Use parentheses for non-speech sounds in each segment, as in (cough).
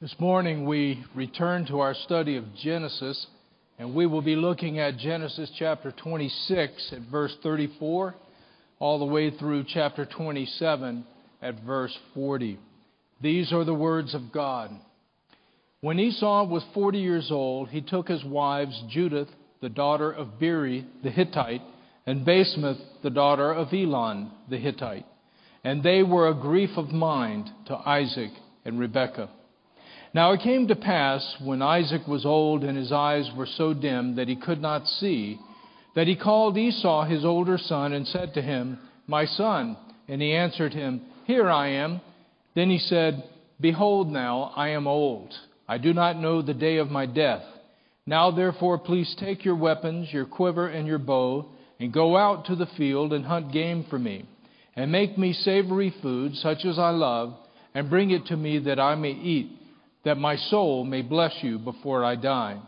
This morning we return to our study of Genesis, and we will be looking at Genesis chapter 26 at verse 34, all the way through chapter 27 at verse 40. These are the words of God. When Esau was 40 years old, he took his wives Judith, the daughter of Beeri the Hittite, and Basemath, the daughter of Elon the Hittite. And they were a grief of mind to Isaac and Rebekah. Now it came to pass, when Isaac was old and his eyes were so dim that he could not see, that he called Esau his older son and said to him, My son. And he answered him, Here I am. Then he said, Behold, now I am old. I do not know the day of my death. Now therefore, please take your weapons, your quiver, and your bow, and go out to the field and hunt game for me, and make me savory food, such as I love, and bring it to me that I may eat that my soul may bless you before I die.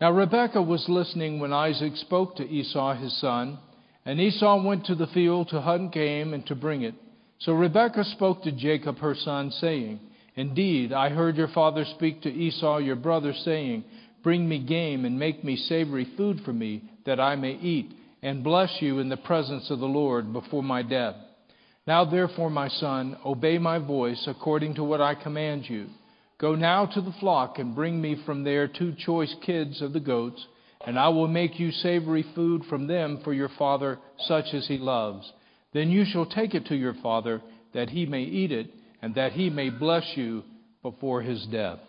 Now Rebekah was listening when Isaac spoke to Esau his son, and Esau went to the field to hunt game and to bring it. So Rebekah spoke to Jacob her son, saying, Indeed, I heard your father speak to Esau your brother, saying, Bring me game and make me savory food for me, that I may eat, and bless you in the presence of the Lord before my death. Now therefore, my son, obey my voice according to what I command you. Go now to the flock and bring me from there two choice kids of the goats, and I will make you savory food from them for your father, such as he loves. Then you shall take it to your father, that he may eat it, and that he may bless you before his death.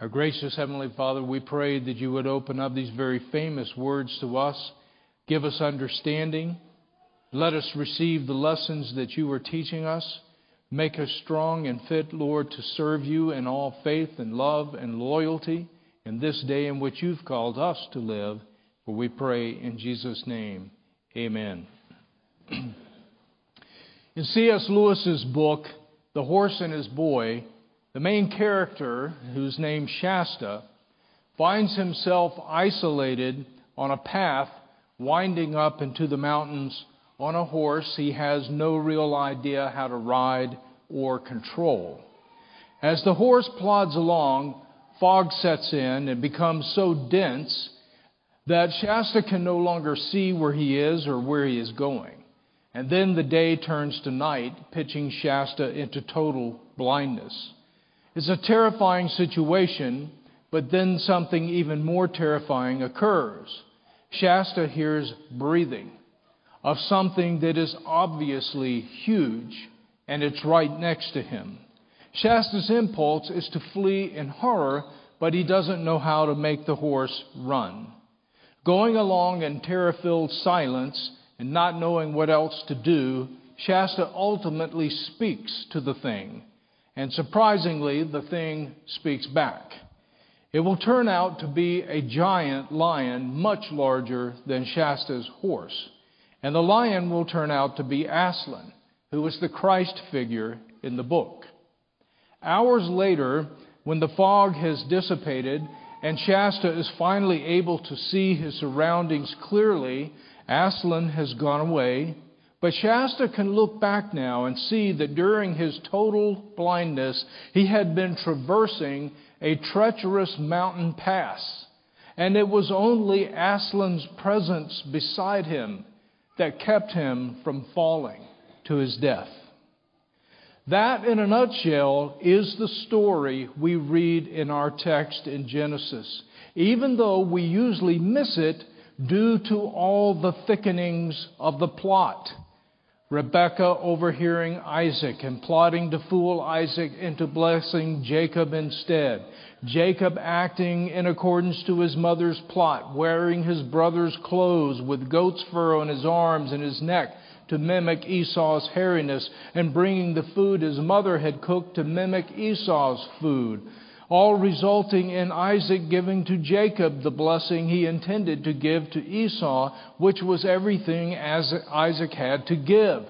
Our gracious Heavenly Father, we pray that you would open up these very famous words to us, give us understanding, let us receive the lessons that you are teaching us. Make us strong and fit, Lord, to serve you in all faith and love and loyalty in this day in which you've called us to live. For we pray in Jesus' name. Amen. (clears throat) in C.S. Lewis's book, The Horse and His Boy, the main character, whose name Shasta, finds himself isolated on a path winding up into the mountains on a horse he has no real idea how to ride or control. As the horse plods along, fog sets in and becomes so dense that Shasta can no longer see where he is or where he is going. And then the day turns to night, pitching Shasta into total blindness. It's a terrifying situation, but then something even more terrifying occurs. Shasta hears breathing of something that is obviously huge, and it's right next to him. Shasta's impulse is to flee in horror, but he doesn't know how to make the horse run. Going along in terror filled silence and not knowing what else to do, Shasta ultimately speaks to the thing. And surprisingly, the thing speaks back. It will turn out to be a giant lion, much larger than Shasta's horse. And the lion will turn out to be Aslan, who was the Christ figure in the book. Hours later, when the fog has dissipated and Shasta is finally able to see his surroundings clearly, Aslan has gone away. But Shasta can look back now and see that during his total blindness, he had been traversing a treacherous mountain pass. And it was only Aslan's presence beside him that kept him from falling to his death. That, in a nutshell, is the story we read in our text in Genesis, even though we usually miss it due to all the thickenings of the plot. Rebekah overhearing Isaac and plotting to fool Isaac into blessing Jacob instead. Jacob acting in accordance to his mother's plot, wearing his brother's clothes with goat's fur on his arms and his neck to mimic Esau's hairiness, and bringing the food his mother had cooked to mimic Esau's food, all resulting in Isaac giving to Jacob the blessing he intended to give to Esau, which was everything as Isaac had to give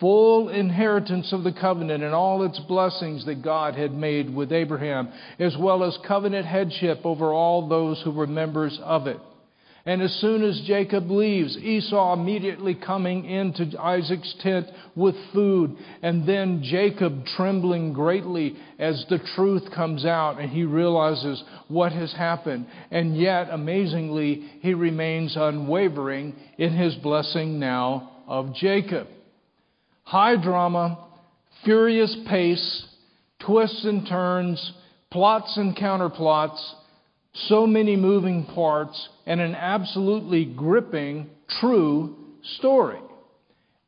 full inheritance of the covenant and all its blessings that God had made with Abraham, as well as covenant headship over all those who were members of it. And as soon as Jacob leaves, Esau immediately coming into Isaac's tent with food, and then Jacob trembling greatly as the truth comes out and he realizes what has happened. And yet, amazingly, he remains unwavering in his blessing now of Jacob. High drama, furious pace, twists and turns, plots and counterplots so many moving parts, and an absolutely gripping, true story.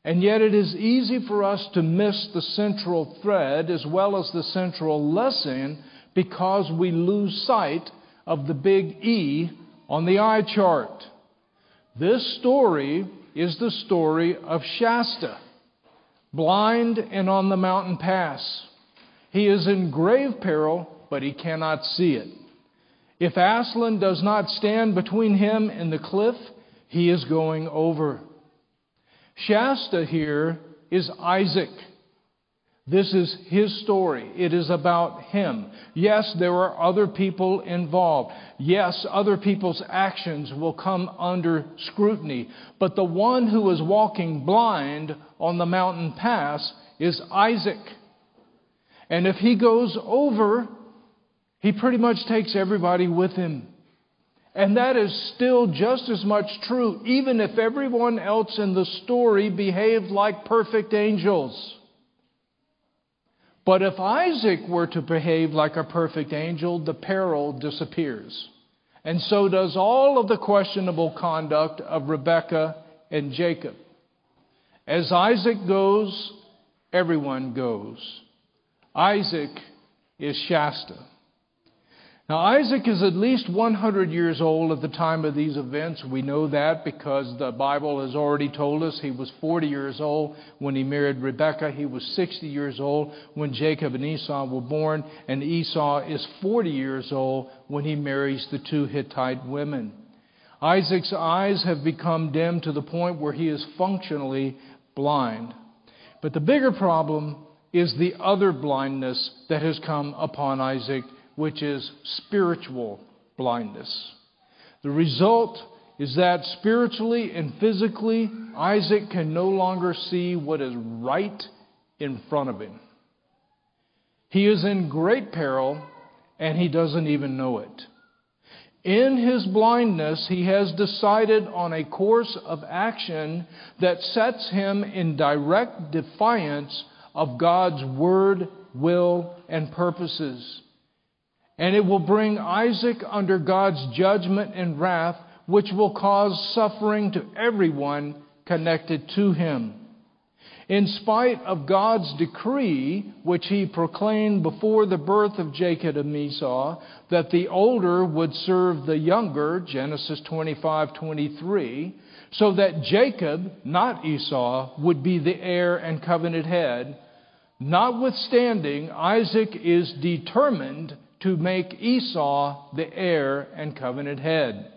And yet, it is easy for us to miss the central thread as well as the central lesson because we lose sight of the big E on the eye chart. This story is the story of Shasta, blind and on the mountain pass. He is in grave peril, but he cannot see it. If Aslan does not stand between him and the cliff, he is going over. Shasta here is Isaac. This is his story. It is about him. Yes, there are other people involved. Yes, other people's actions will come under scrutiny. But the one who is walking blind on the mountain pass is Isaac. And if he goes over, he pretty much takes everybody with him. And that is still just as much true, even if everyone else in the story behaved like perfect angels. But if Isaac were to behave like a perfect angel, the peril disappears. And so does all of the questionable conduct of Rebekah and Jacob. As Isaac goes, everyone goes. Isaac is Shasta. Now, Isaac is at least 100 years old at the time of these events. We know that because the Bible has already told us he was 40 years old when he married Rebekah. He was 60 years old when Jacob and Esau were born, and Esau is 40 years old when he marries the two Hittite women. Isaac's eyes have become dim to the point where he is functionally blind. But the bigger problem is the other blindness that has come upon Isaac which is spiritual blindness. The result is that spiritually and physically, Isaac can no longer see what is right in front of him. He is in great peril and he doesn't even know it. In his blindness, he has decided on a course of action that sets him in direct defiance of God's word, will, and purposes and it will bring Isaac under God's judgment and wrath, which will cause suffering to everyone connected to him. In spite of God's decree, which he proclaimed before the birth of Jacob and Esau, that the older would serve the younger, Genesis 25:23, so that Jacob, not Esau, would be the heir and covenant head, notwithstanding, Isaac is determined to make Esau the heir and covenant head.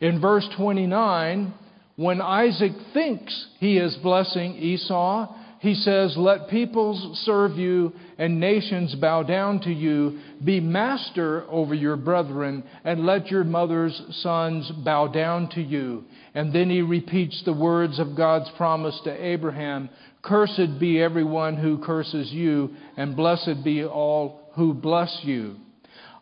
In verse 29, when Isaac thinks he is blessing Esau, he says, Let peoples serve you and nations bow down to you. Be master over your brethren, and let your mother's sons bow down to you. And then he repeats the words of God's promise to Abraham Cursed be everyone who curses you, and blessed be all who bless you.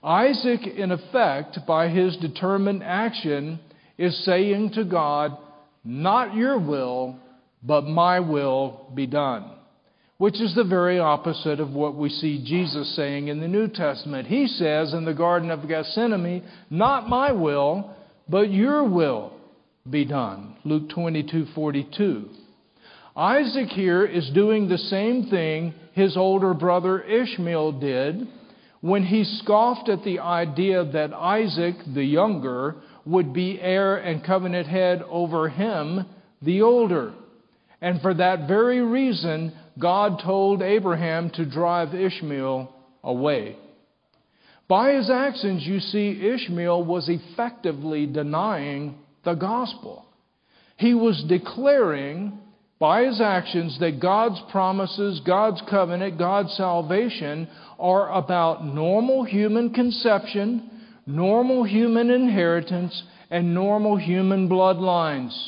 Isaac, in effect, by his determined action, is saying to God, Not your will, but my will be done. Which is the very opposite of what we see Jesus saying in the New Testament. He says in the Garden of Gethsemane, Not my will, but your will be done. Luke 22 42. Isaac here is doing the same thing his older brother Ishmael did when he scoffed at the idea that Isaac, the younger, would be heir and covenant head over him, the older. And for that very reason, God told Abraham to drive Ishmael away. By his actions, you see, Ishmael was effectively denying the gospel. He was declaring by his actions that God's promises, God's covenant, God's salvation are about normal human conception, normal human inheritance, and normal human bloodlines.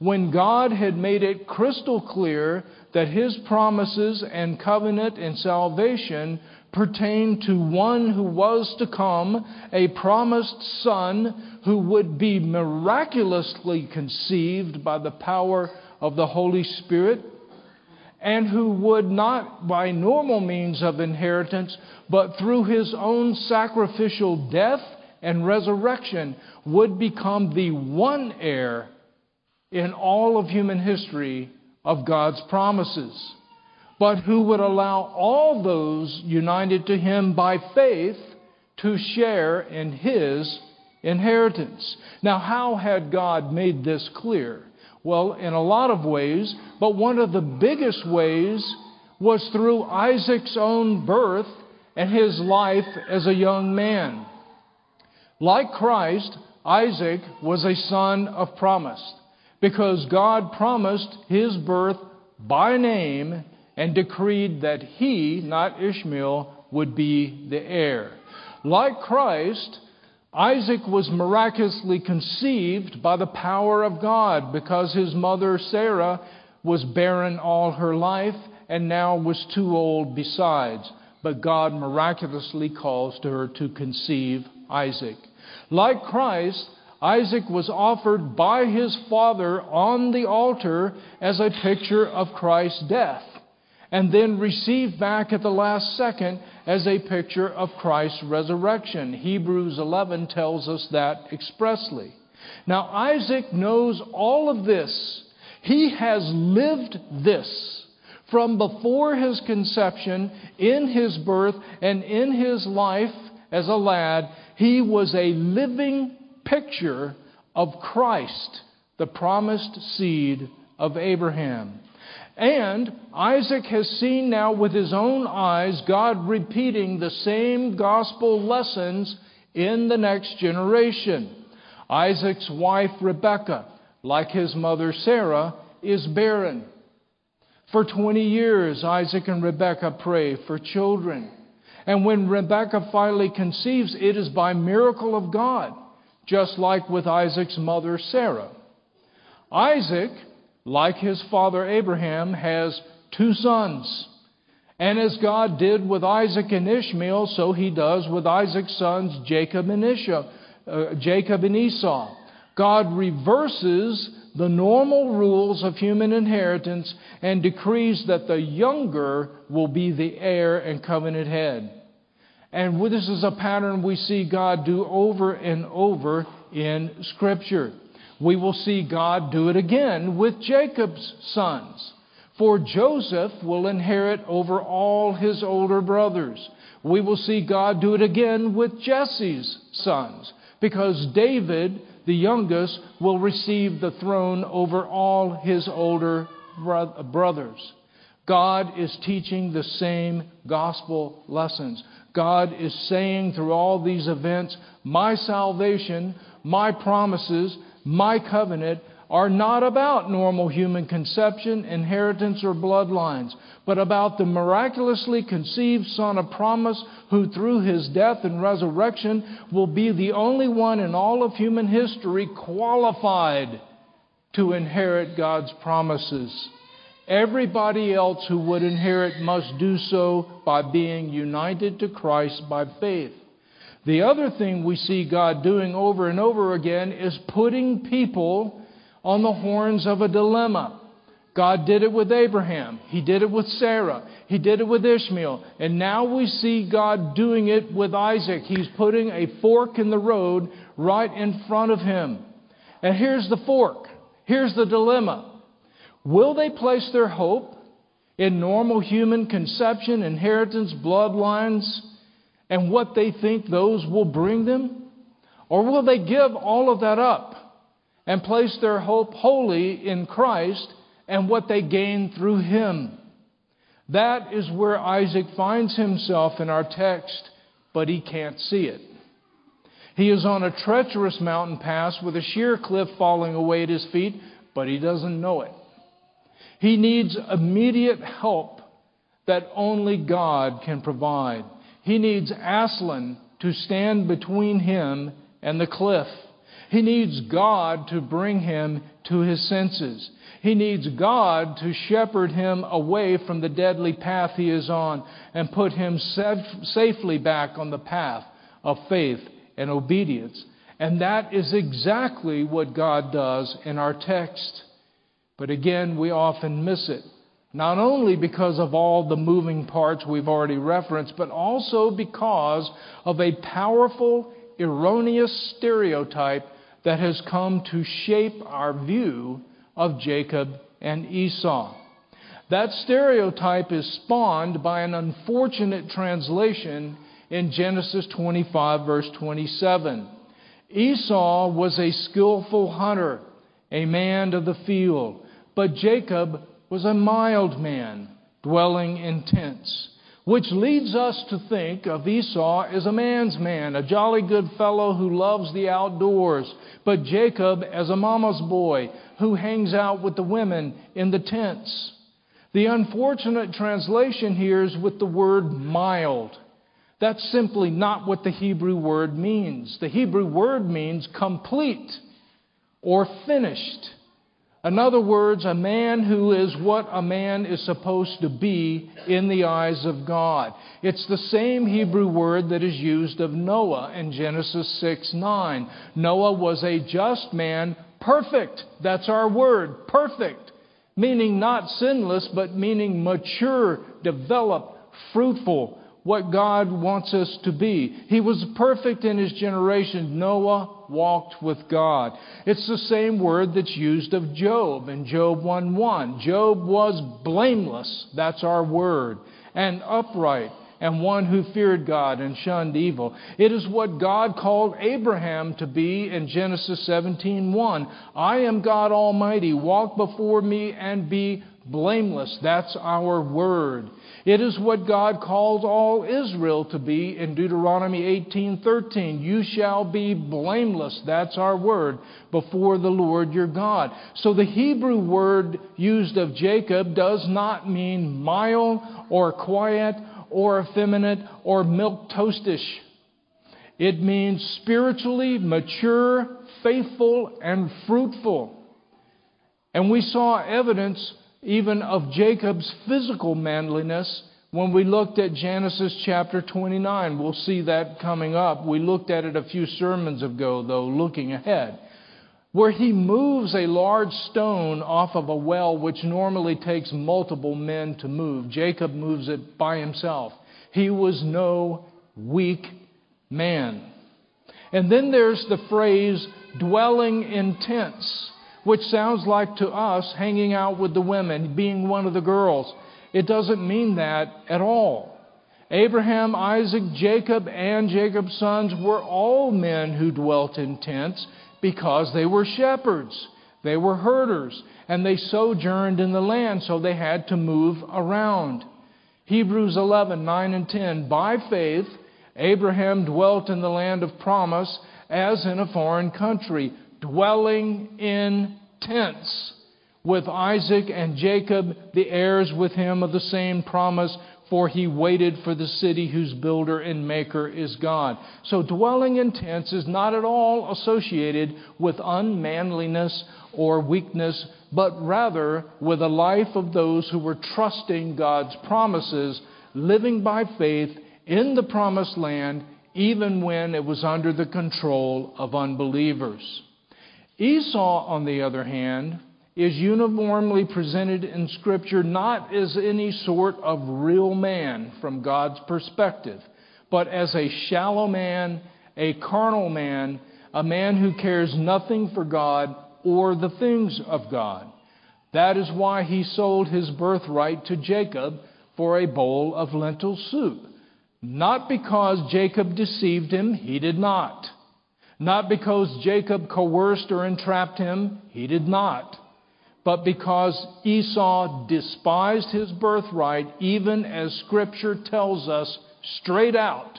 When God had made it crystal clear that His promises and covenant and salvation pertained to one who was to come, a promised Son who would be miraculously conceived by the power of the Holy Spirit, and who would not by normal means of inheritance, but through his own sacrificial death and resurrection, would become the one heir in all of human history of God's promises, but who would allow all those united to him by faith to share in his inheritance. Now, how had God made this clear? Well, in a lot of ways, but one of the biggest ways was through Isaac's own birth and his life as a young man. Like Christ, Isaac was a son of promise because God promised his birth by name and decreed that he, not Ishmael, would be the heir. Like Christ, Isaac was miraculously conceived by the power of God because his mother Sarah was barren all her life and now was too old besides. But God miraculously calls to her to conceive Isaac. Like Christ, Isaac was offered by his father on the altar as a picture of Christ's death and then received back at the last second as a picture of Christ's resurrection. Hebrews 11 tells us that expressly. Now, Isaac knows all of this. He has lived this from before his conception, in his birth, and in his life as a lad. He was a living picture of Christ, the promised seed of Abraham. And Isaac has seen now with his own eyes God repeating the same gospel lessons in the next generation. Isaac's wife Rebekah, like his mother Sarah, is barren. For 20 years, Isaac and Rebekah pray for children. And when Rebekah finally conceives, it is by miracle of God, just like with Isaac's mother Sarah. Isaac like his father Abraham, has two sons. And as God did with Isaac and Ishmael, so he does with Isaac's sons, Jacob and, Esau, uh, Jacob and Esau. God reverses the normal rules of human inheritance and decrees that the younger will be the heir and covenant head. And this is a pattern we see God do over and over in Scripture we will see God do it again with Jacob's sons. For Joseph will inherit over all his older brothers. We will see God do it again with Jesse's sons, because David, the youngest, will receive the throne over all his older brothers. God is teaching the same gospel lessons. God is saying through all these events, my salvation, my promises, my covenant are not about normal human conception, inheritance, or bloodlines, but about the miraculously conceived Son of promise who, through his death and resurrection, will be the only one in all of human history qualified to inherit God's promises. Everybody else who would inherit must do so by being united to Christ by faith. The other thing we see God doing over and over again is putting people on the horns of a dilemma. God did it with Abraham. He did it with Sarah. He did it with Ishmael. And now we see God doing it with Isaac. He's putting a fork in the road right in front of him. And here's the fork. Here's the dilemma. Will they place their hope in normal human conception, inheritance, bloodlines, and what they think those will bring them? Or will they give all of that up and place their hope wholly in Christ and what they gain through Him? That is where Isaac finds himself in our text, but he can't see it. He is on a treacherous mountain pass with a sheer cliff falling away at his feet, but he doesn't know it. He needs immediate help that only God can provide. He needs Aslan to stand between him and the cliff. He needs God to bring him to his senses. He needs God to shepherd him away from the deadly path he is on and put him safely back on the path of faith and obedience. And that is exactly what God does in our text. But again, we often miss it. Not only because of all the moving parts we've already referenced, but also because of a powerful, erroneous stereotype that has come to shape our view of Jacob and Esau. That stereotype is spawned by an unfortunate translation in Genesis 25, verse 27. Esau was a skillful hunter, a man of the field, but Jacob was a mild man, dwelling in tents, which leads us to think of Esau as a man's man, a jolly good fellow who loves the outdoors, but Jacob as a mama's boy who hangs out with the women in the tents. The unfortunate translation here is with the word mild. That's simply not what the Hebrew word means. The Hebrew word means complete or finished. In other words, a man who is what a man is supposed to be in the eyes of God. It's the same Hebrew word that is used of Noah in Genesis 6 9. Noah was a just man, perfect. That's our word, perfect. Meaning not sinless, but meaning mature, developed, fruitful, what God wants us to be. He was perfect in his generation. Noah walked with God. It's the same word that's used of Job in Job 1 1. Job was blameless. That's our word. And upright and one who feared God and shunned evil. It is what God called Abraham to be in Genesis 17:1. I am God Almighty, walk before me and be blameless. That's our word. It is what God called all Israel to be in Deuteronomy 18:13. You shall be blameless, that's our word, before the Lord your God. So the Hebrew word used of Jacob does not mean mild or quiet or effeminate or milk toastish. It means spiritually mature, faithful, and fruitful. And we saw evidence even of Jacob's physical manliness when we looked at Genesis chapter 29. We'll see that coming up. We looked at it a few sermons ago, though, looking ahead, where he moves a large stone off of a well which normally takes multiple men to move. Jacob moves it by himself. He was no weak man. And then there's the phrase dwelling in tents which sounds like to us hanging out with the women, being one of the girls. It doesn't mean that at all. Abraham, Isaac, Jacob, and Jacob's sons were all men who dwelt in tents because they were shepherds. They were herders, and they sojourned in the land, so they had to move around. Hebrews 11, 9 and 10. By faith, Abraham dwelt in the land of promise as in a foreign country dwelling in tents with Isaac and Jacob, the heirs with him of the same promise, for he waited for the city whose builder and maker is God. So, dwelling in tents is not at all associated with unmanliness or weakness, but rather with a life of those who were trusting God's promises, living by faith in the promised land, even when it was under the control of unbelievers. Esau, on the other hand, is uniformly presented in Scripture not as any sort of real man from God's perspective, but as a shallow man, a carnal man, a man who cares nothing for God or the things of God. That is why he sold his birthright to Jacob for a bowl of lentil soup. Not because Jacob deceived him, he did not. Not because Jacob coerced or entrapped him, he did not, but because Esau despised his birthright, even as Scripture tells us straight out.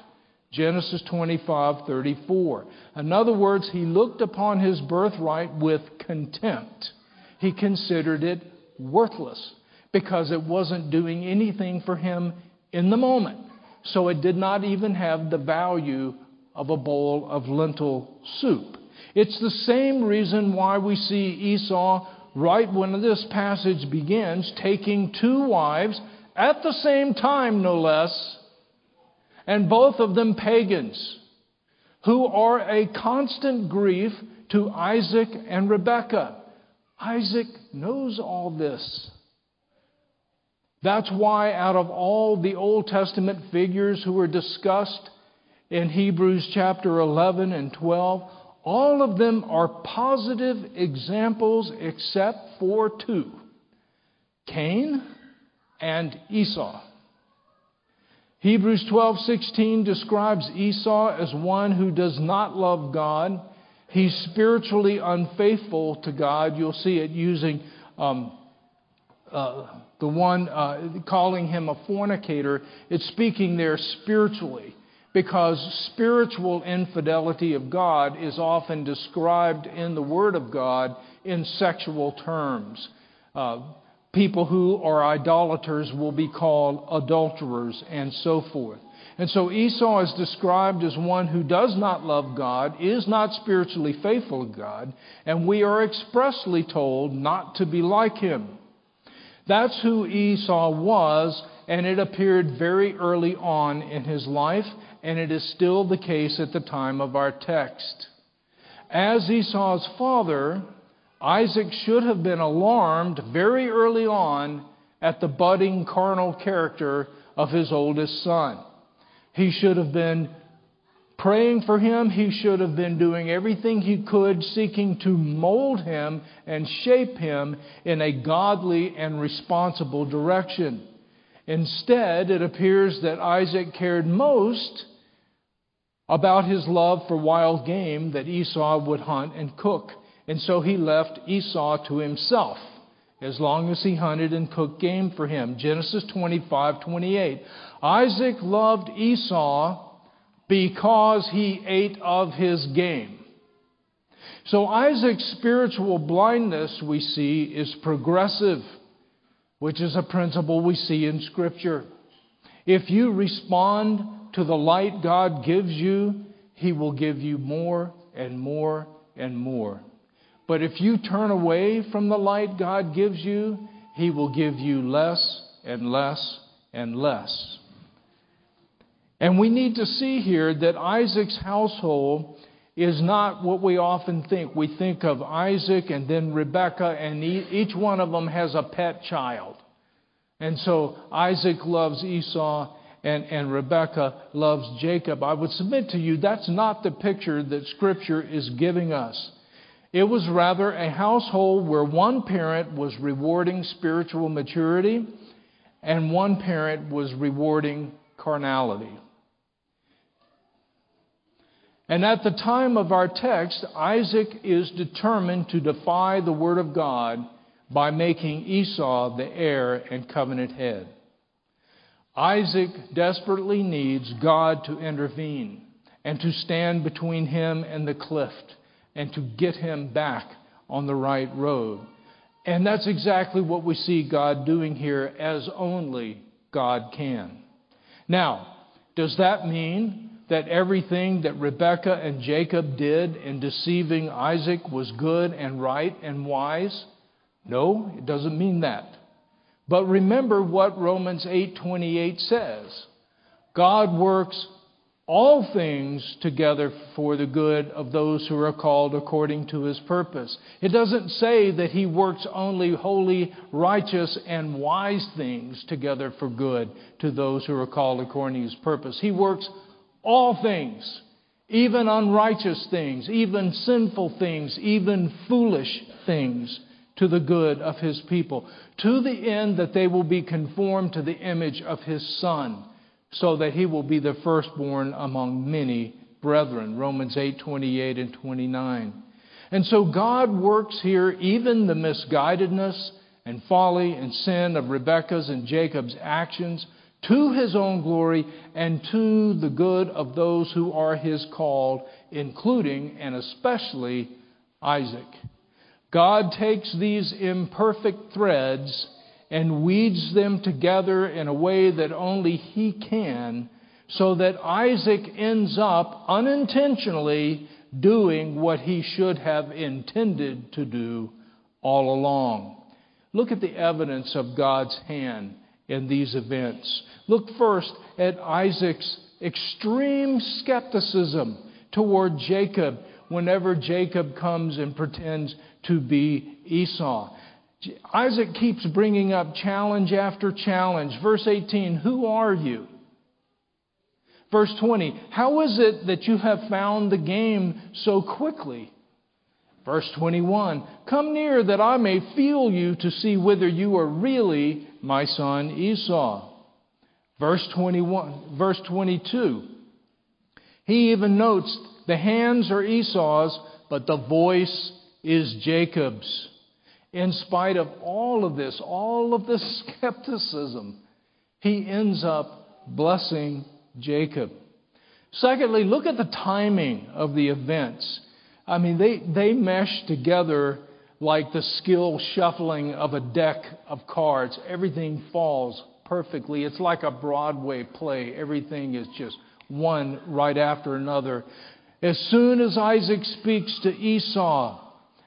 Genesis 25:34. In other words, he looked upon his birthright with contempt. He considered it worthless because it wasn't doing anything for him in the moment. So it did not even have the value of a bowl of lentil soup. It's the same reason why we see Esau, right when this passage begins, taking two wives at the same time, no less, and both of them pagans, who are a constant grief to Isaac and Rebekah. Isaac knows all this. That's why, out of all the Old Testament figures who are discussed in Hebrews chapter 11 and 12, all of them are positive examples except for two Cain and Esau. Hebrews 12:16 describes Esau as one who does not love God. He's spiritually unfaithful to God. You'll see it using um, uh, the one uh, calling him a fornicator, it's speaking there spiritually because spiritual infidelity of God is often described in the Word of God in sexual terms. Uh, people who are idolaters will be called adulterers and so forth. And so Esau is described as one who does not love God, is not spiritually faithful to God, and we are expressly told not to be like him. That's who Esau was, and it appeared very early on in his life, and it is still the case at the time of our text. As Esau's father, Isaac should have been alarmed very early on at the budding carnal character of his oldest son. He should have been praying for him. He should have been doing everything he could, seeking to mold him and shape him in a godly and responsible direction. Instead, it appears that Isaac cared most about his love for wild game that Esau would hunt and cook. And so he left Esau to himself as long as he hunted and cooked game for him. Genesis 25 28. Isaac loved Esau because he ate of his game. So Isaac's spiritual blindness, we see, is progressive, which is a principle we see in Scripture. If you respond to the light God gives you, He will give you more and more and more. But if you turn away from the light God gives you, He will give you less and less and less. And we need to see here that Isaac's household is not what we often think. We think of Isaac and then Rebekah, and each one of them has a pet child. And so Isaac loves Esau, and, and Rebekah loves Jacob. I would submit to you that's not the picture that Scripture is giving us. It was rather a household where one parent was rewarding spiritual maturity and one parent was rewarding carnality. And at the time of our text, Isaac is determined to defy the word of God by making Esau the heir and covenant head. Isaac desperately needs God to intervene and to stand between him and the cliff and to get him back on the right road. And that's exactly what we see God doing here as only God can. Now, does that mean that everything that Rebekah and Jacob did in deceiving Isaac was good and right and wise? No, it doesn't mean that. But remember what Romans 8:28 says. God works all things together for the good of those who are called according to his purpose. It doesn't say that he works only holy, righteous, and wise things together for good to those who are called according to his purpose. He works all things, even unrighteous things, even sinful things, even foolish things, to the good of his people, to the end that they will be conformed to the image of his Son, so that he will be the firstborn among many brethren. Romans 8 28 and 29. And so God works here even the misguidedness and folly and sin of Rebekah's and Jacob's actions to his own glory and to the good of those who are his called, including and especially Isaac. God takes these imperfect threads and weeds them together in a way that only he can, so that Isaac ends up unintentionally doing what he should have intended to do all along. Look at the evidence of God's hand in these events. Look first at Isaac's extreme skepticism toward Jacob whenever Jacob comes and pretends to be Esau. Isaac keeps bringing up challenge after challenge. Verse 18, Who are you? Verse 20, How is it that you have found the game so quickly? Verse 21, Come near that I may feel you to see whether you are really my son Esau. Verse 21, verse 22, he even notes the hands are Esau's, but the voice is Jacob's. In spite of all of this, all of this (laughs) skepticism, he ends up blessing Jacob. Secondly, look at the timing of the events. I mean, they, they mesh together like the skill shuffling of a deck of cards. Everything falls perfectly. It's like a Broadway play. Everything is just one right after another. As soon as Isaac speaks to Esau,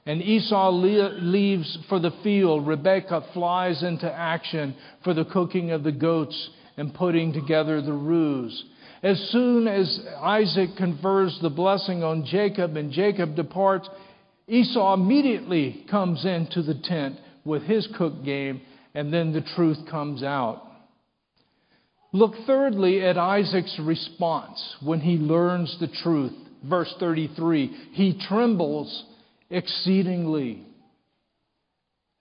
and Esau leaves for the field, Rebekah flies into action for the cooking of the goats and putting together the ruse. As soon as Isaac confers the blessing on Jacob and Jacob departs, Esau immediately comes into the tent with his cook game, and then the truth comes out. Look thirdly at Isaac's response when he learns the truth. Verse 33 He trembles exceedingly.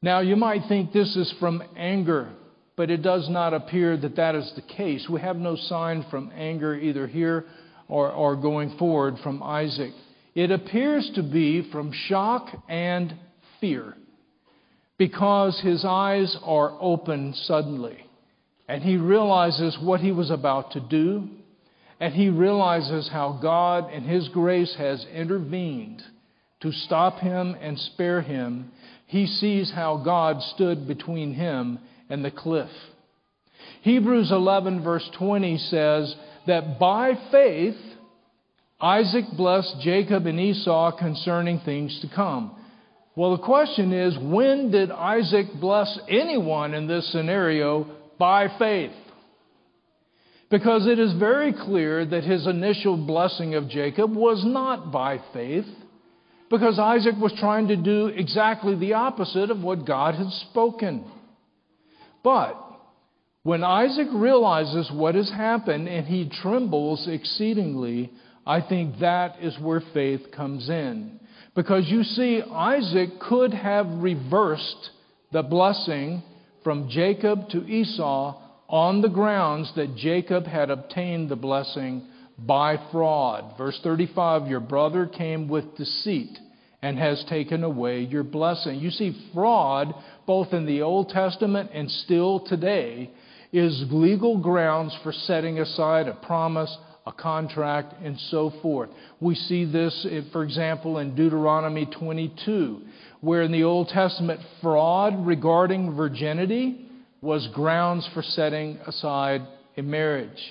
Now, you might think this is from anger, but it does not appear that that is the case. We have no sign from anger either here or, or going forward from Isaac. It appears to be from shock and fear because his eyes are open suddenly and he realizes what he was about to do and he realizes how God and his grace has intervened to stop him and spare him. He sees how God stood between him and the cliff. Hebrews 11, verse 20 says that by faith, Isaac blessed Jacob and Esau concerning things to come. Well, the question is when did Isaac bless anyone in this scenario by faith? Because it is very clear that his initial blessing of Jacob was not by faith, because Isaac was trying to do exactly the opposite of what God had spoken. But when Isaac realizes what has happened and he trembles exceedingly, I think that is where faith comes in. Because you see, Isaac could have reversed the blessing from Jacob to Esau on the grounds that Jacob had obtained the blessing by fraud. Verse 35 Your brother came with deceit and has taken away your blessing. You see, fraud, both in the Old Testament and still today, is legal grounds for setting aside a promise, a contract, and so forth. We see this, eh, for example, in Deuteronomy 22, where in the Old Testament, fraud regarding virginity was grounds for setting aside a marriage.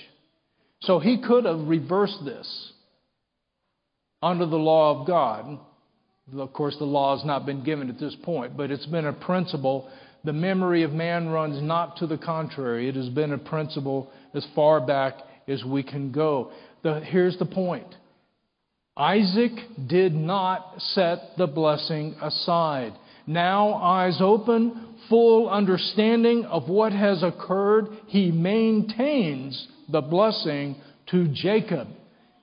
So he could have reversed this under the law of God. Of course, the law has not been given at this point, but it's been a principle. The memory of man runs not to the contrary. It has been a principle as far back as we can go. The, here's the point Isaac did not set the blessing aside. Now, eyes open, full understanding of what has occurred, he maintains the blessing to Jacob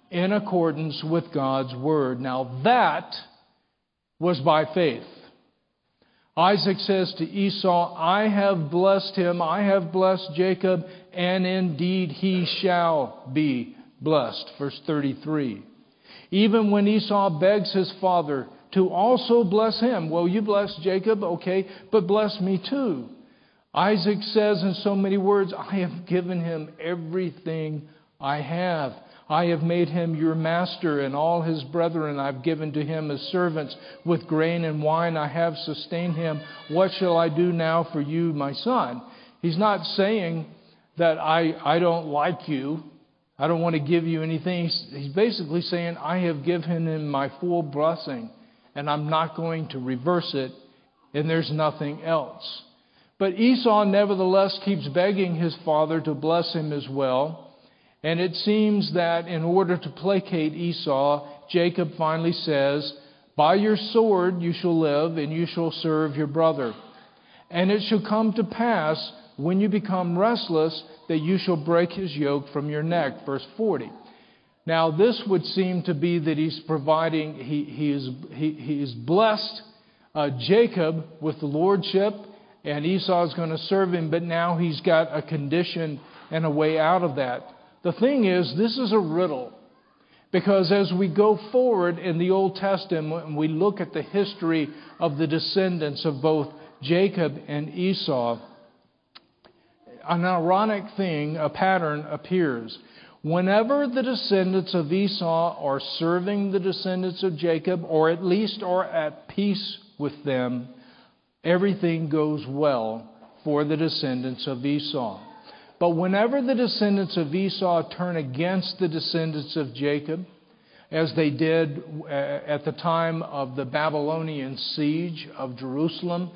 in accordance with God's word. Now, that was by faith. Isaac says to Esau, I have blessed him, I have blessed Jacob, and indeed he shall be blessed. Verse 33. Even when Esau begs his father to also bless him, well, you bless Jacob, okay, but bless me too. Isaac says in so many words, I have given him everything I have. I have made him your master, and all his brethren I've given to him as servants. With grain and wine I have sustained him. What shall I do now for you, my son? He's not saying that I, I don't like you. I don't want to give you anything. He's basically saying, I have given him my full blessing, and I'm not going to reverse it, and there's nothing else. But Esau nevertheless keeps begging his father to bless him as well. And it seems that in order to placate Esau, Jacob finally says, By your sword you shall live, and you shall serve your brother. And it shall come to pass when you become restless, that you shall break his yoke from your neck. Verse 40. Now, this would seem to be that he's providing, he, he, is, he, he is blessed uh, Jacob with the lordship, and Esau is going to serve him, but now he's got a condition and a way out of that. The thing is, this is a riddle. Because as we go forward in the Old Testament and we look at the history of the descendants of both Jacob and Esau, an ironic thing, a pattern appears. Whenever the descendants of Esau are serving the descendants of Jacob, or at least are at peace with them, everything goes well for the descendants of Esau. But whenever the descendants of Esau turn against the descendants of Jacob, as they did uh, at the time of the Babylonian siege of Jerusalem,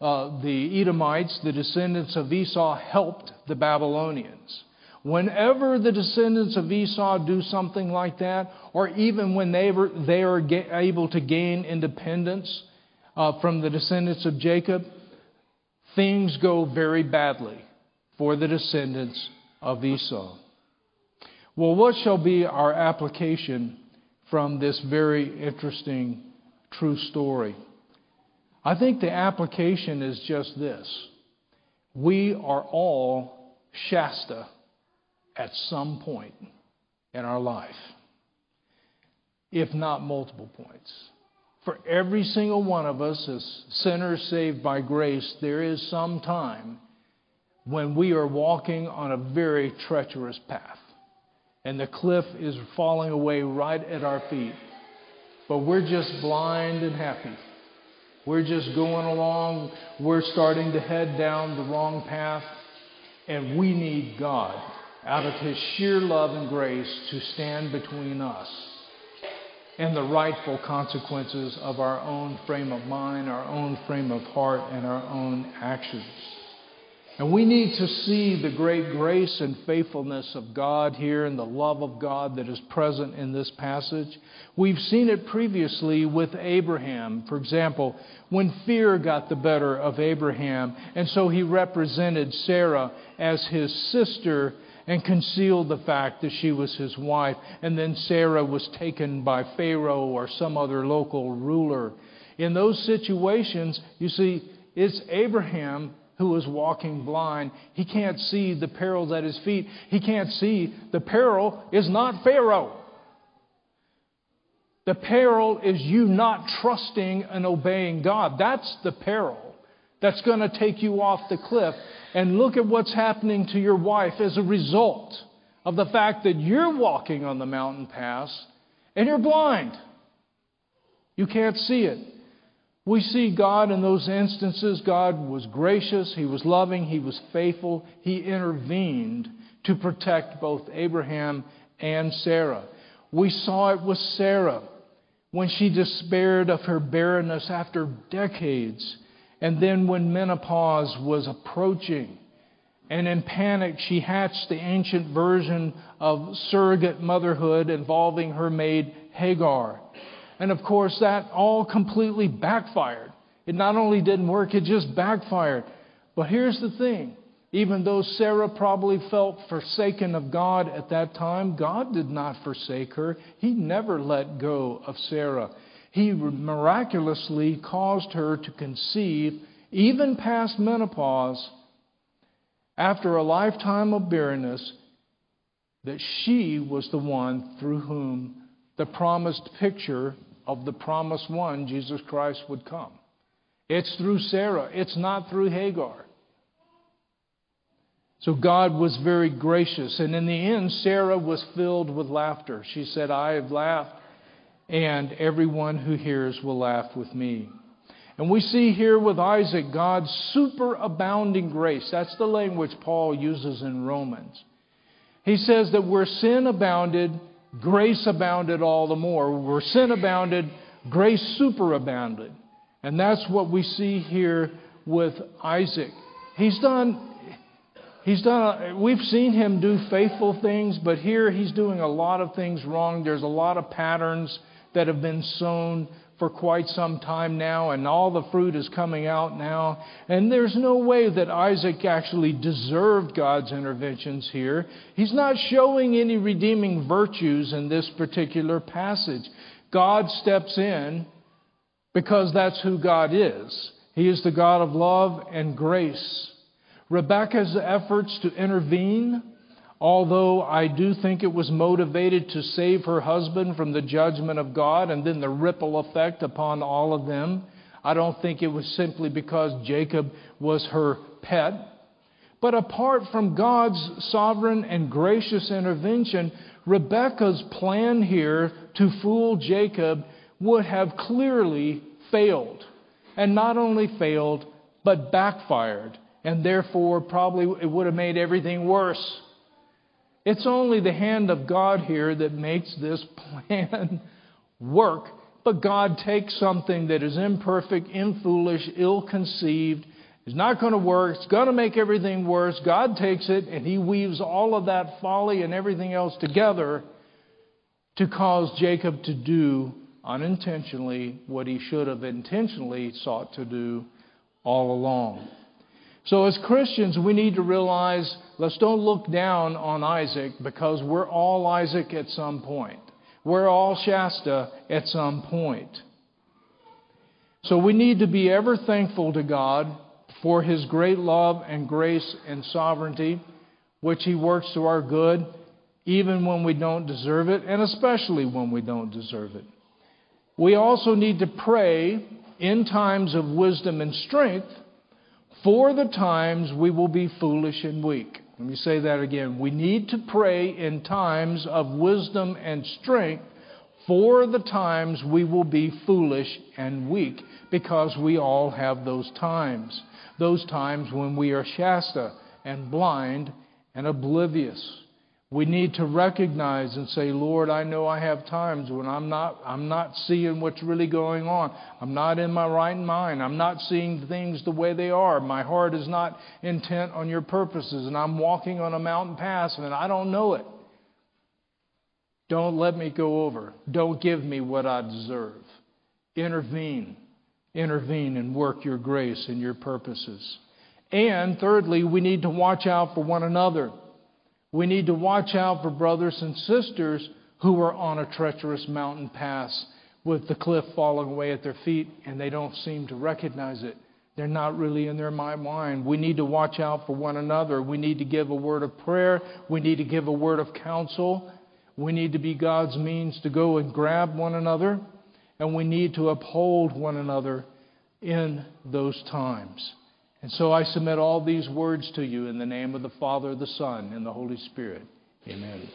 uh, the Edomites, the descendants of Esau, helped the Babylonians. Whenever the descendants of Esau do something like that, or even when they, they are able to gain independence uh, from the descendants of Jacob, things go very badly for the descendants of Esau. Well, what shall be our application from this very interesting true story? I think the application is just this we are all Shasta at some point in our life, if not multiple points. For every single one of us, as sinners saved by grace, there is some time when we are walking on a very treacherous path and the cliff is falling away right at our feet. But we're just blind and happy we're just going along. We're starting to head down the wrong path. And we need God, out of His sheer love and grace, to stand between us and the rightful consequences of our own frame of mind, our own frame of heart, and our own actions. And we need to see the great grace and faithfulness of God here and the love of God that is present in this passage. We've seen it previously with Abraham. For example, when fear got the better of Abraham, and so he represented Sarah as his sister and concealed the fact that she was his wife. And then Sarah was taken by Pharaoh or some other local ruler. In those situations, you see, it's Abraham who is walking blind. He can't see the perils at his feet. He can't see the peril is not Pharaoh. The peril is you not trusting and obeying God. That's the peril that's going to take you off the cliff. And look at what's happening to your wife as a result of the fact that you're walking on the mountain pass and you're blind. You can't see it. We see God in those instances. God was gracious, He was loving, He was faithful. He intervened to protect both Abraham and Sarah. We saw it with Sarah when she despaired of her barrenness after decades, and then when menopause was approaching. And in panic, she hatched the ancient version of surrogate motherhood involving her maid Hagar. And of course, that all completely backfired. It not only didn't work, it just backfired. But here's the thing even though Sarah probably felt forsaken of God at that time, God did not forsake her. He never let go of Sarah. He miraculously caused her to conceive, even past menopause, after a lifetime of barrenness, that she was the one through whom the promised picture of the promised one, Jesus Christ, would come. It's through Sarah, it's not through Hagar. So God was very gracious. And in the end, Sarah was filled with laughter. She said, I have laughed, and everyone who hears will laugh with me. And we see here with Isaac God's superabounding grace. That's the language Paul uses in Romans. He says that where sin abounded, grace abounded all the more. Where sin abounded, grace superabounded. And that's what we see here with Isaac. He's done He's done, we've seen him do faithful things, but here he's doing a lot of things wrong. There's a lot of patterns that have been sown for quite some time now, and all the fruit is coming out now. And there's no way that Isaac actually deserved God's interventions here. He's not showing any redeeming virtues in this particular passage. God steps in because that's who God is. He is the God of love and grace. Rebecca's efforts to intervene, although I do think it was motivated to save her husband from the judgment of God and then the ripple effect upon all of them. I don't think it was simply because Jacob was her pet. But apart from God's sovereign and gracious intervention, Rebecca's plan here to fool Jacob would have clearly failed. And not only failed, but backfired and therefore probably it would have made everything worse. It's only the hand of God here that makes this plan (laughs) work. But God takes something that is imperfect, infoolish, ill conceived, is not going to work, it's going to make everything worse. God takes it and He weaves all of that folly and everything else together to cause Jacob to do unintentionally what he should have intentionally sought to do all along. So, as Christians, we need to realize let's don't look down on Isaac because we're all Isaac at some point. We're all Shasta at some point. So, we need to be ever thankful to God for His great love and grace and sovereignty, which He works to our good, even when we don't deserve it, and especially when we don't deserve it. We also need to pray in times of wisdom and strength for the times we will be foolish and weak. Let me say that again. We need to pray in times of wisdom and strength for the times we will be foolish and weak because we all have those times. Those times when we are Shasta and blind and oblivious. We need to recognize and say, Lord, I know I have times when I'm not, I'm not seeing what's really going on. I'm not in my right mind. I'm not seeing things the way they are. My heart is not intent on your purposes, and I'm walking on a mountain pass and I don't know it. Don't let me go over. Don't give me what I deserve. Intervene. Intervene and work your grace and your purposes. And thirdly, we need to watch out for one another. We need to watch out for brothers and sisters who are on a treacherous mountain pass with the cliff falling away at their feet and they don't seem to recognize it. They're not really in their mind. We need to watch out for one another. We need to give a word of prayer. We need to give a word of counsel. We need to be God's means to go and grab one another. And we need to uphold one another in those times. And so I submit all these words to you in the name of the Father, the Son, and the Holy Spirit. Amen.